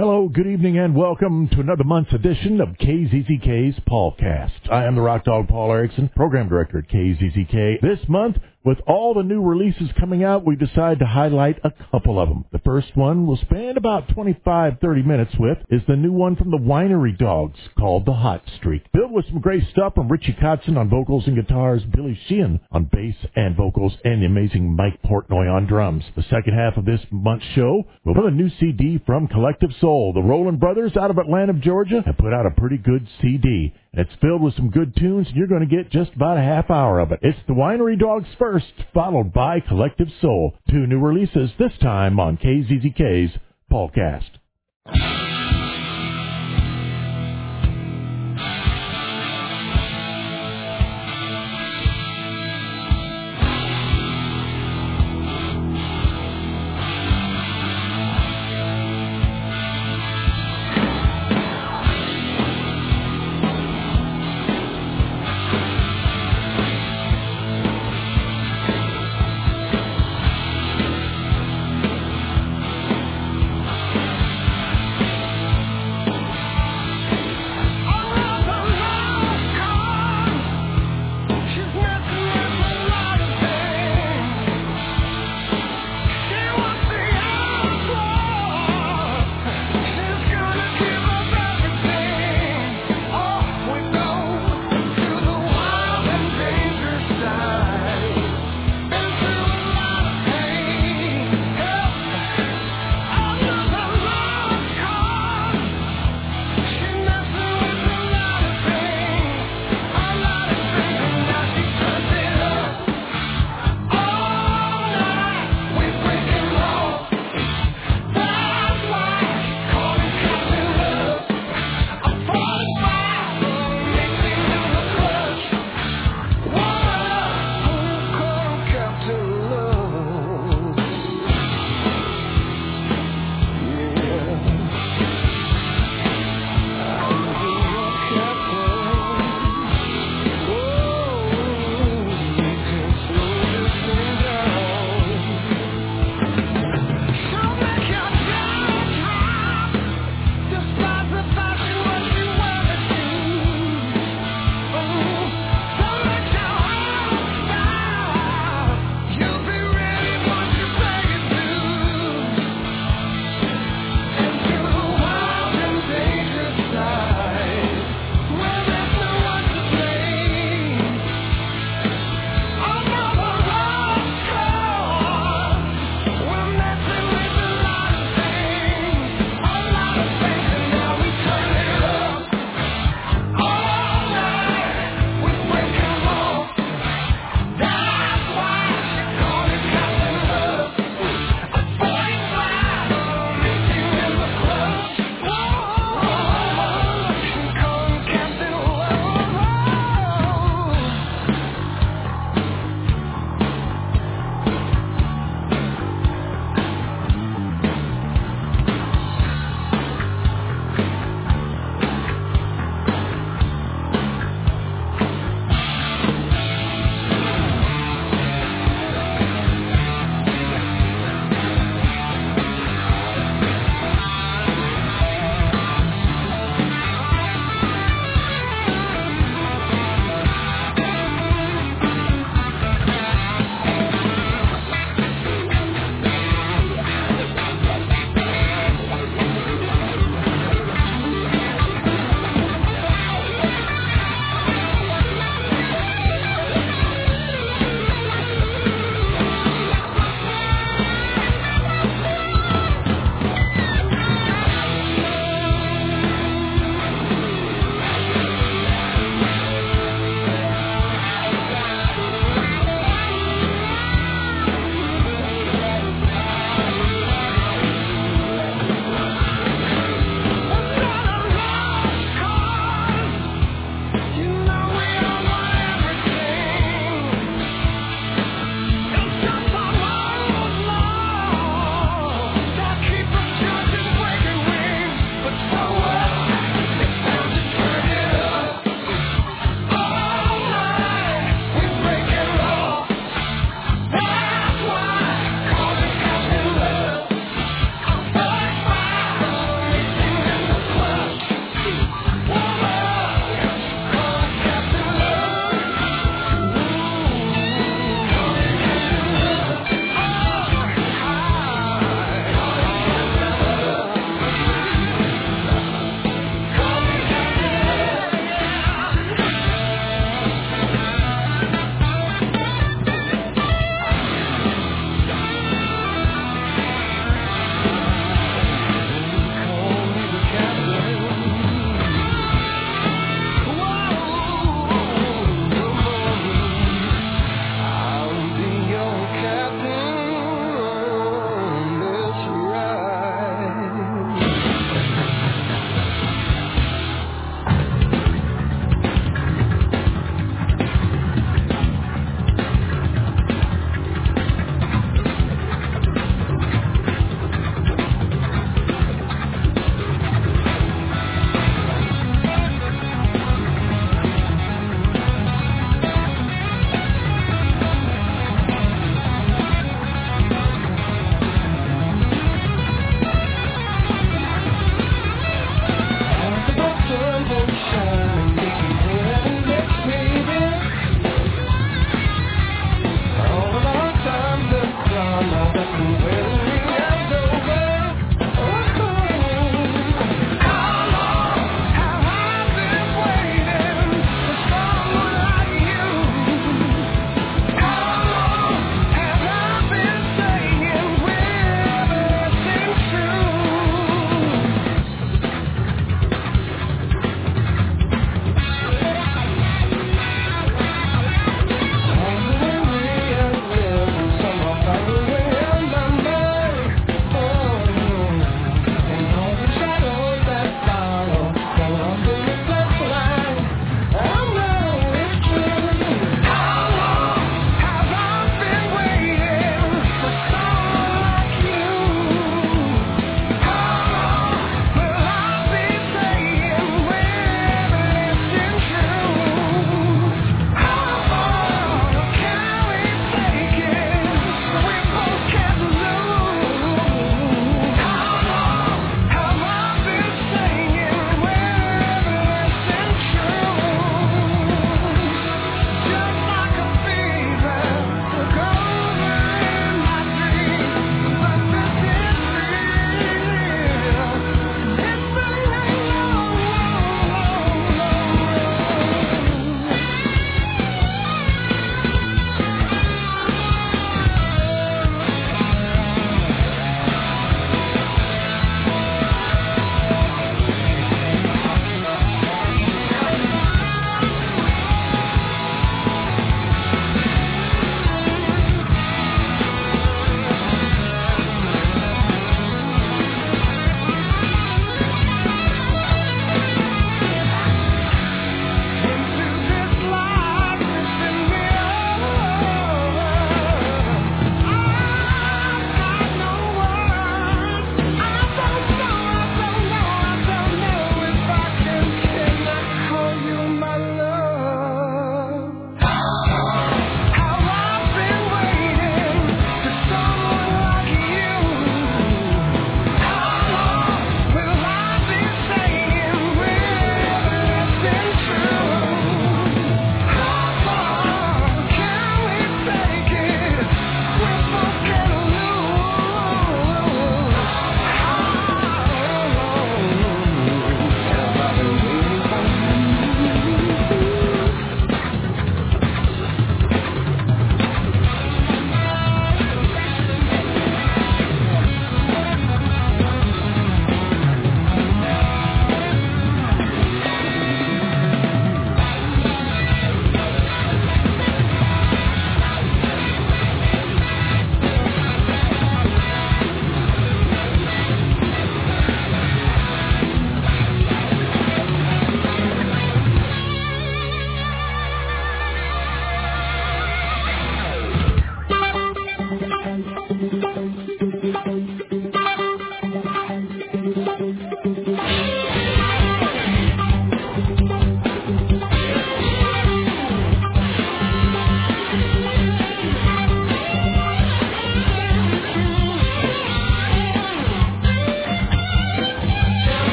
Hello, good evening, and welcome to another month's edition of KZZK's Paulcast. I am the Rock Dog Paul Erickson, Program Director at KZZK. This month, with all the new releases coming out, we decided to highlight a couple of them. The first one we'll spend about 25, 30 minutes with is the new one from the Winery Dogs called The Hot Streak. Filled with some great stuff from Richie Kotzen on vocals and guitars, Billy Sheehan on bass and vocals, and the amazing Mike Portnoy on drums. The second half of this month's show will have a new CD from Collective Soul. The Roland Brothers out of Atlanta, Georgia have put out a pretty good CD. It's filled with some good tunes, and you're going to get just about a half hour of it. It's the Winery Dogs first, followed by Collective Soul. Two new releases, this time on KZZK's Paulcast.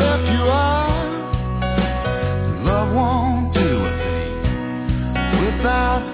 left you are. Love won't do a thing without